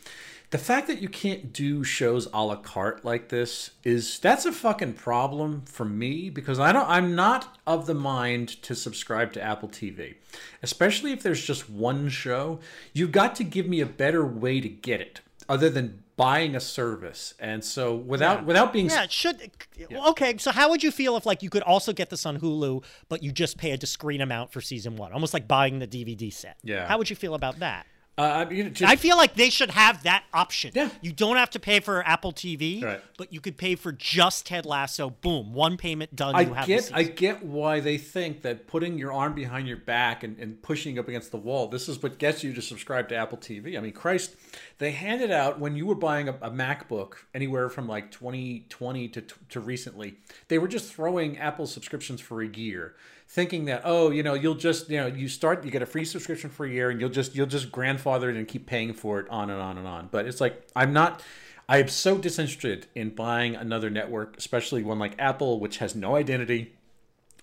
The fact that you can't do shows a la carte like this is that's a fucking problem for me because I don't I'm not of the mind to subscribe to Apple TV. Especially if there's just one show, you've got to give me a better way to get it. other than buying a service. And so without without being Yeah, it should. Okay, so how would you feel if like you could also get this on Hulu, but you just pay a discrete amount for season one, almost like buying the DVD set? Yeah. How would you feel about that? Uh, just, I feel like they should have that option. Yeah. You don't have to pay for Apple TV, Right. but you could pay for just Ted Lasso. Boom, one payment done. I you have get I get why they think that putting your arm behind your back and, and pushing up against the wall, this is what gets you to subscribe to Apple TV. I mean, Christ, they handed out when you were buying a, a MacBook anywhere from like 2020 to, to recently, they were just throwing Apple subscriptions for a year. Thinking that oh you know you'll just you know you start you get a free subscription for a year and you'll just you'll just grandfather it and keep paying for it on and on and on but it's like I'm not I am so disinterested in buying another network, especially one like Apple, which has no identity.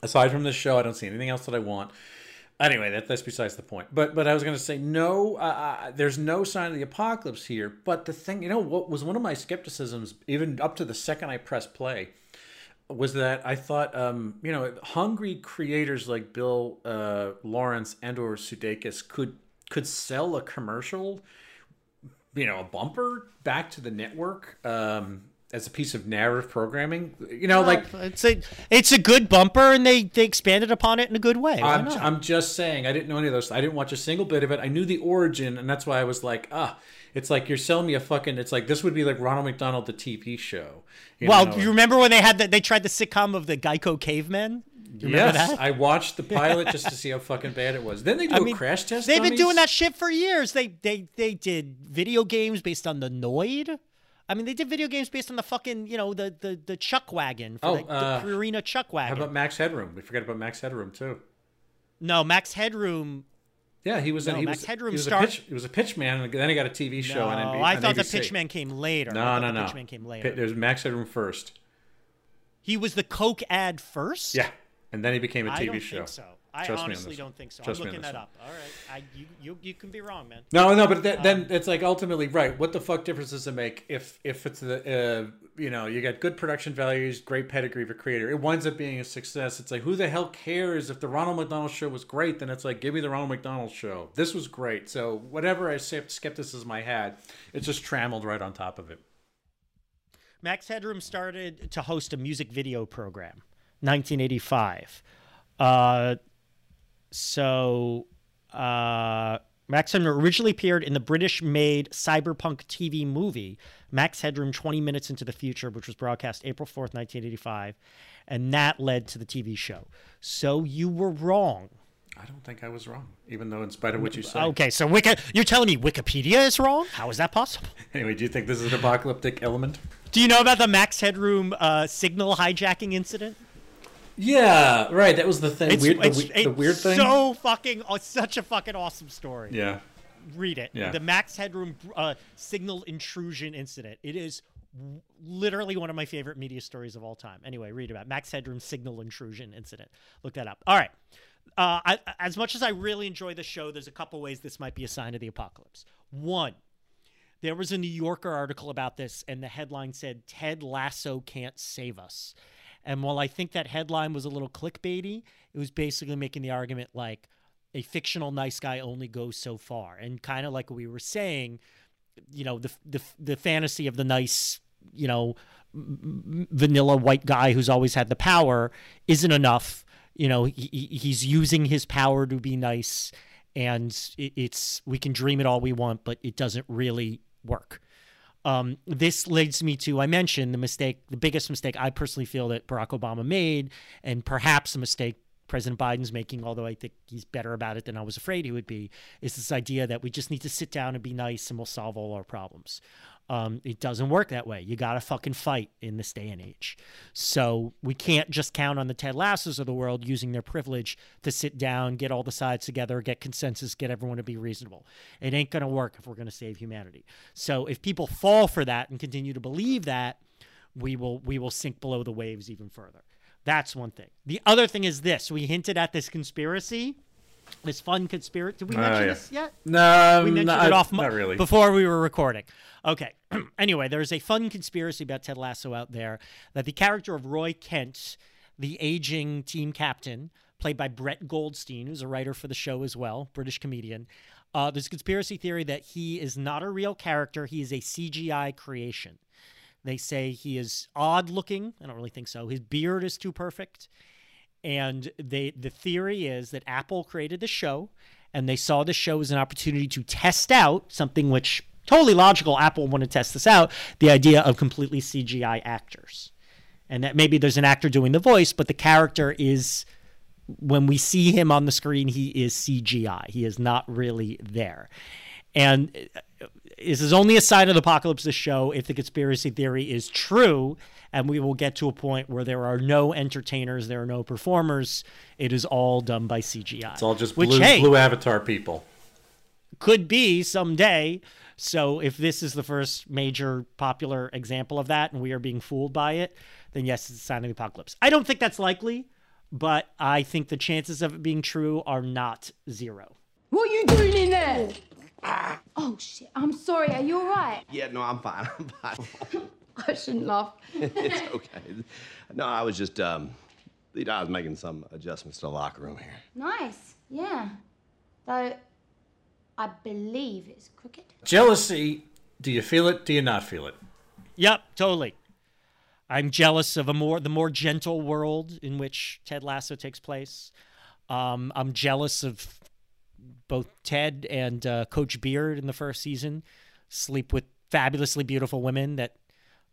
Aside from this show, I don't see anything else that I want. Anyway, that, that's besides the point. But but I was going to say no. Uh, there's no sign of the apocalypse here. But the thing, you know, what was one of my skepticisms, even up to the second I pressed play, was that I thought, um, you know, hungry creators like Bill uh, Lawrence and or Sudeikis could could sell a commercial you know a bumper back to the network um, as a piece of narrative programming. You know, like it's a it's a good bumper, and they they expanded upon it in a good way. Why I'm, not? I'm just saying, I didn't know any of those. I didn't watch a single bit of it. I knew the origin, and that's why I was like, ah, it's like you're selling me a fucking. It's like this would be like Ronald McDonald, the TV show. you well, know? you remember when they had that? They tried the sitcom of the Geico cavemen. Yes, that? I watched the pilot just to see how fucking bad it was. Then they do I a mean, crash test. They've been dummies? doing that shit for years. They they they did video games based on the Noid. I mean, they did video games based on the fucking you know the the the Chuck wagon for Oh, the, uh, the Purina Chuck Wagon. How about Max Headroom? We forgot about Max Headroom too. no, Max Headroom. Yeah, he was. No, he Max was, Headroom he was start- a pitch. He was a pitch man, and then he got a TV show No, on NBC. I on thought the ABC. Pitchman came later. I No, no, the no. Pitchman came later. There's Max Headroom first. He was the Coke ad first. Yeah, and then he became a I TV don't show. think so. I Trust honestly don't think so. Trust I'm looking that one. up. All right, I, you, you you can be wrong, man. No, no, but that, then Um, it's like ultimately right. What the fuck difference does it make if if it's the uh, you know you got good production values, great pedigree of a creator, it winds up being a success. It's like who the hell cares if the Ronald McDonald show was great? Then it's like give me the Ronald McDonald show. This was great. So whatever I skepticism I had, it's just trammeled right on top of it. Max Headroom started to host a music video program, 1985. Uh, so uh, Max Headroom originally appeared in the British-made cyberpunk TV movie Max Headroom 20 Minutes into the Future, which was broadcast April 4th, 1985, and that led to the TV show. So you were wrong. I don't think I was wrong, even though in spite of what you said. Okay, so Wiki- you're telling me Wikipedia is wrong? How is that possible? Anyway, do you think this is an apocalyptic element? Do you know about the Max Headroom uh, signal hijacking incident? Yeah, right. That was the thing. It's, weird, the, it's, the weird thing. So fucking, oh, it's such a fucking awesome story. yeah. Read it. Yeah. The Max Headroom uh, signal intrusion incident. It is w- literally one of my favorite media stories of all time. Anyway, read about it. Max Headroom signal intrusion incident. Look that up. All right. Uh, I, as much as I really enjoy the show, there's a couple ways this might be a sign of the apocalypse. One, there was a New Yorker article about this, and the headline said, Ted Lasso can't save us. And while I think that headline was a little clickbaity, it was basically making the argument like a fictional nice guy only goes so far. And kind of like we were saying, you know, the, the, the fantasy of the nice, you know, vanilla white guy who's always had the power isn't enough. You know, he, he- he's using his power to be nice, and it, it's we can dream it all we want, but it doesn't really work. Um, this leads me to I mentioned the mistake, the biggest mistake I personally feel that Barack Obama made, and perhaps a mistake President Biden's making, although I think he's better about it than I was afraid he would be, is this idea that we just need to sit down and be nice and we'll solve all our problems. Um, it doesn't work that way. You got to fucking fight in this day and age. So we can't just count on the Ted Lassos of the world using their privilege to sit down, get all the sides together, get consensus, get everyone to be reasonable. It ain't going to work if we're going to save humanity. So if people fall for that and continue to believe that, we will we will sink below the waves even further. That's one thing. The other thing is this: we hinted at this conspiracy, this fun conspiracy. Did we Oh, mention yeah. this yet? No, we mentioned not, it off not really. before we were recording. Okay. anyway, there's a fun conspiracy about Ted Lasso out there that the character of Roy Kent, the aging team captain, played by Brett Goldstein, who's a writer for the show as well, British comedian. Uh, there's a conspiracy theory that he is not a real character, he is a CGI creation. They say he is odd looking. I don't really think so. His beard is too perfect. And they the theory is that Apple created the show and they saw the show as an opportunity to test out something which totally logical Apple want to test this out, the idea of completely CGI actors. And that maybe there's an actor doing the voice, but the character is when we see him on the screen, he is CGI. He is not really there. And uh, this is only a sign of the apocalypse this show if the conspiracy theory is true and we will get to a point where there are no entertainers there are no performers it is all done by cgi It's all just Which, blue, hey, blue avatar people. could be someday so if this is the first major popular example of that and we are being fooled by it then yes it's a sign of the apocalypse i don't think that's likely but i think the chances of it being true are not zero What are you doing in there? Oh shit, I'm sorry, are you alright? Yeah, no, I'm fine. I'm fine. I shouldn't laugh. it's okay. No, I was just, um, you know, I was making some adjustments to the locker room here. Nice, yeah. Though, I believe it's crooked. Jealousy. Do you feel it? Do you not feel it? Yep, totally. I'm jealous of a more the more gentle world in which Ted Lasso takes place. Um, I'm jealous of both Ted and uh, Coach Beard in the first season sleep with fabulously beautiful women. That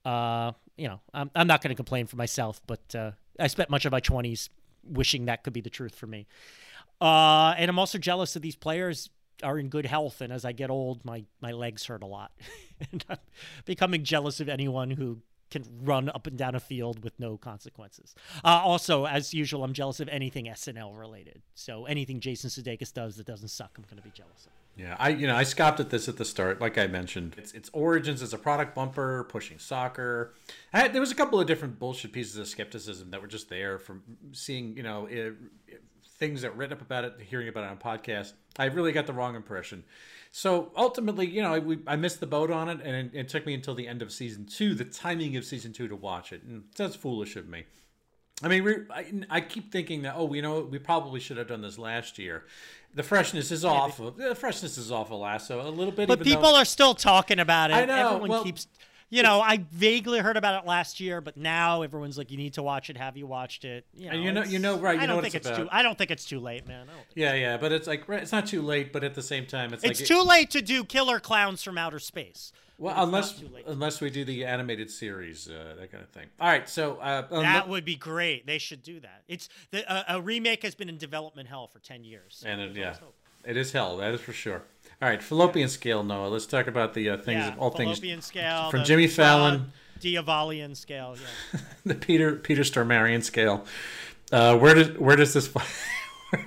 uh, you know, I'm, I'm not going to complain for myself, but uh, I spent much of my 20s wishing that could be the truth for me. Uh, and I'm also jealous that these players are in good health, and as I get old, my my legs hurt a lot. and I'm becoming jealous of anyone who can run up and down a field with no consequences. Uh, also, as usual, I'm jealous of anything SNL related. So anything Jason Sudeikis does that doesn't suck, I'm going to be jealous of. Yeah, I you know I scoffed at this at the start, like I mentioned. Its its origins as a product bumper, pushing soccer. Had, there was a couple of different bullshit pieces of skepticism that were just there from seeing you know it, things that read up about it, hearing about it on podcast. I really got the wrong impression. So ultimately, you know, I, we, I missed the boat on it, and it, it took me until the end of season two, the timing of season two, to watch it. And that's foolish of me. I mean, we I, I keep thinking that oh, you know, we probably should have done this last year. The freshness is off. Of, the freshness is off of Lasso a little bit. But even though- people are still talking about it. I know, Everyone well- keeps. You know, I vaguely heard about it last year, but now everyone's like, "You need to watch it. Have you watched it?" You know, And you know- you know, right, you I don't what think it's it's, too. I don't think it's too late, man. I don't think Yeah, yeah, but it's like right, it's not too late, but at the same time, it's, it's like too late to do Killer Clowns from Outer Space. Well, unless not too late. unless we do the animated series, uh, that kind of thing. All right, so uh, um, that would be great. They should do that. It's the, uh, a remake has been in development hell for ten years. and it, yeah, it is hell. That is for sure. All right, fallopian scale, Noah. Let's talk about the uh, things, yeah, all things fallopian scale from Jimmy Fallon, Diavolian scale. Yeah. the Peter Peter Stormarian scale. Uh, where does where does this where,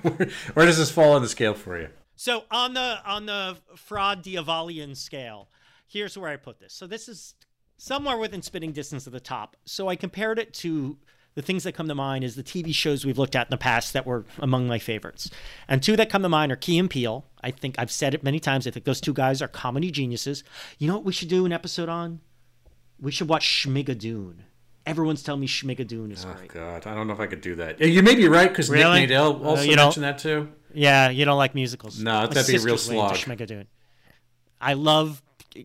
where does this fall on the scale for you? So on the on the fraud Diavolian scale, here's where I put this. So this is somewhere within spitting distance of the top. So I compared it to the things that come to mind is the TV shows we've looked at in the past that were among my favorites. And two that come to mind are Key and Peele. I think I've said it many times. I think those two guys are comedy geniuses. You know what we should do an episode on? We should watch Schmigadoon. Everyone's telling me Schmigadoon is Oh great. God, I don't know if I could do that. You may be right because Really? Nick Nadell Uh, also you know- mentioned that too. Yeah, you don't like musicals. No, that'd be a real slog. Schmigadoon. I love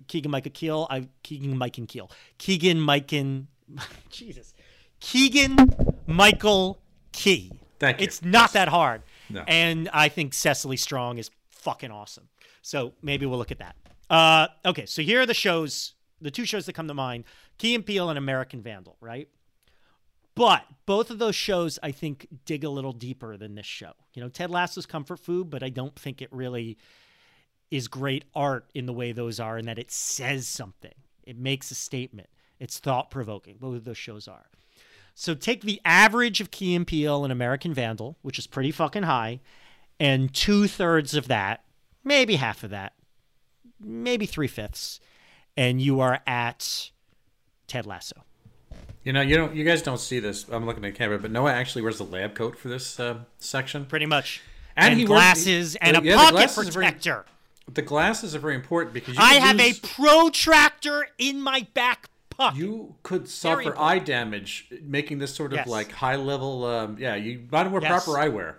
Keegan Michael Keel. I Keegan Mike and Keel. Keegan Mike and Jesus. Keegan Michael Key. Thank you. It's not that hard. No. And I think Cecily Strong is fucking awesome. So maybe we'll look at that. Uh, okay, so here are the shows, the two shows that come to mind: Key and Peele and American Vandal. Right. But both of those shows, I think, dig a little deeper than this show. You know, Ted Lasso's comfort food, but I don't think it really is great art in the way those are, and that it says something. It makes a statement. It's thought provoking. Both of those shows are. So take the average of Key and Peele and American Vandal, which is pretty fucking high, and two thirds of that, maybe half of that, maybe three fifths, and you are at Ted Lasso. You know, you don't. You guys don't see this. I'm looking at the camera, but Noah actually wears the lab coat for this uh, section. Pretty much. And And, he wears- glasses and a yeah, pocket glasses protector. The glasses are very important because you I have lose- a protractor in my back pocket. You could suffer eye damage making this sort of Yes. like high level. Um, yeah, you might wear Yes. proper eyewear.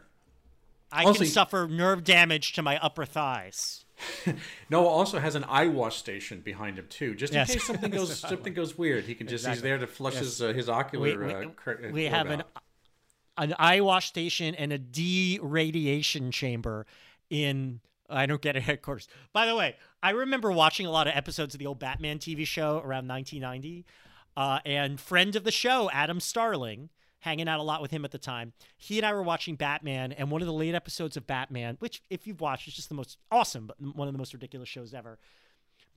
I Also- can suffer nerve damage to my upper thighs. Noah also has an eye wash station behind him too, just in Yes. case something goes something goes weird. He can just he's there to flush his uh, his ocular. we, uh, cur- uh, we orb have an an eye wash station and a de-radiation chamber in I don't get it of course. By the way, I remember watching a lot of episodes of the old Batman TV show around 1990, uh, and friend of the show Adam Starling, hanging out a lot with him at the time. He and I were watching Batman, and one of the late episodes of Batman, which if you've watched, is just the most awesome, but one of the most ridiculous shows ever.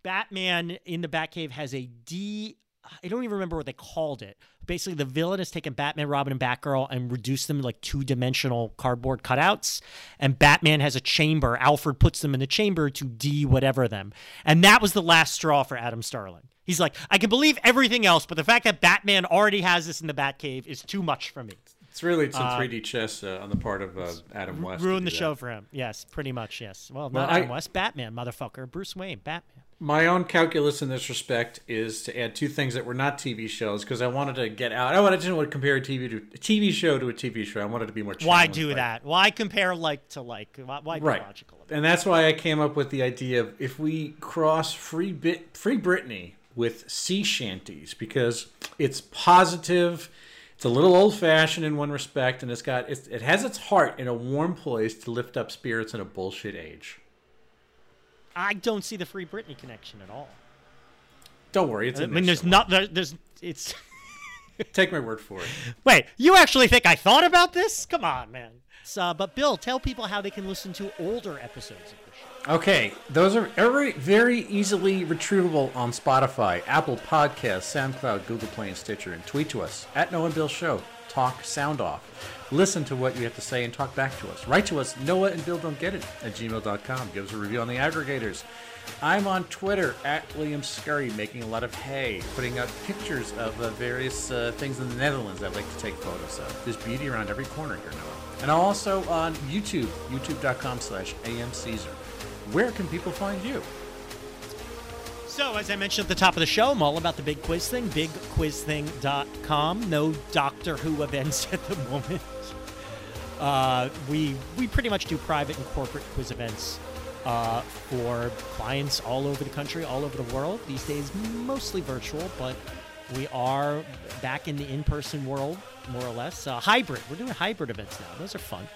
Batman in the Batcave has a D. I don't even remember what they called it. Basically, the villain has taken Batman, Robin, and Batgirl and reduced them to like two dimensional cardboard cutouts. And Batman has a chamber. Alfred puts them in the chamber to D whatever them. And that was the last straw for Adam Starling. He's like, I can believe everything else, but the fact that Batman already has this in the Batcave is too much for me. It's really some 3D chess uh, on the part of uh, Adam West. Ruined the that. show for him. Yes, pretty much. Yes. Well, Well, not Adam I- West. Batman, motherfucker. Bruce Wayne. Batman. My own calculus in this respect is to add two things that were not TV shows because I wanted to get out. I wanted to want to compare a TV to a TV show to a TV show. I wanted to be more. Why do that? Why compare like to like? Why, why be Right, logical? and that's why I came up with the idea of if we cross free bit free Britney with sea shanties because it's positive. It's a little old fashioned in one respect, and it's got it's, it has its heart in a warm place to lift up spirits in a bullshit age. I don't see the Free Britney connection at all. Don't worry, it's I mean, there's somewhere. not there, there's it's. Take my word for it. Wait, you actually think I thought about this? Come on, man. So, uh, but Bill, tell people how they can listen to older episodes of the show. Okay, those are very, very easily retrievable on Spotify, Apple Podcasts, SoundCloud, Google Play, and Stitcher. And tweet to us at Noah and Bill Show. Talk sound off. Listen to what you have to say and talk back to us. Write to us, Noah and Bill Don't Get It at gmail.com. Give us a review on the aggregators. I'm on Twitter at William Scurry, making a lot of hay, putting up pictures of uh, various uh, things in the Netherlands I like to take photos of. There's beauty around every corner here, Noah. And also on YouTube, youtube.com slash amcaesar. Where can people find you? So, as I mentioned at the top of the show, I'm all about the big quiz thing, bigquizthing.com. No Doctor Who events at the moment. Uh, we we pretty much do private and corporate quiz events uh, for clients all over the country, all over the world. These days, mostly virtual, but we are back in the in-person world, more or less. Uh, hybrid. We're doing hybrid events now. Those are fun.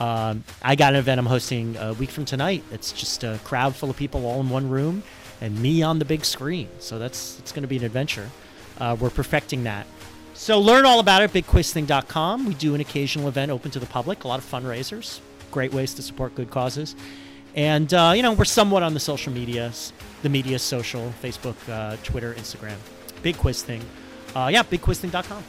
Um, I got an event I'm hosting a week from tonight. It's just a crowd full of people all in one room, and me on the big screen. So that's it's going to be an adventure. Uh, we're perfecting that. So learn all about it. At bigquizthing.com. We do an occasional event open to the public. A lot of fundraisers. Great ways to support good causes. And uh, you know we're somewhat on the social medias, the media, social, Facebook, uh, Twitter, Instagram. Big Quiz Thing. Uh, yeah, BigQuizThing.com.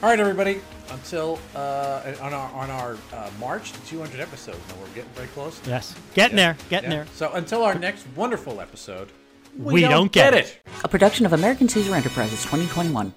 All right, everybody. Until uh, on our on our uh, March 200 episode, Now we're getting very close. Yes, getting Yeah, there, getting yeah. there. So until our next wonderful episode, We don't get it. A production of American Caesar Enterprises 2021.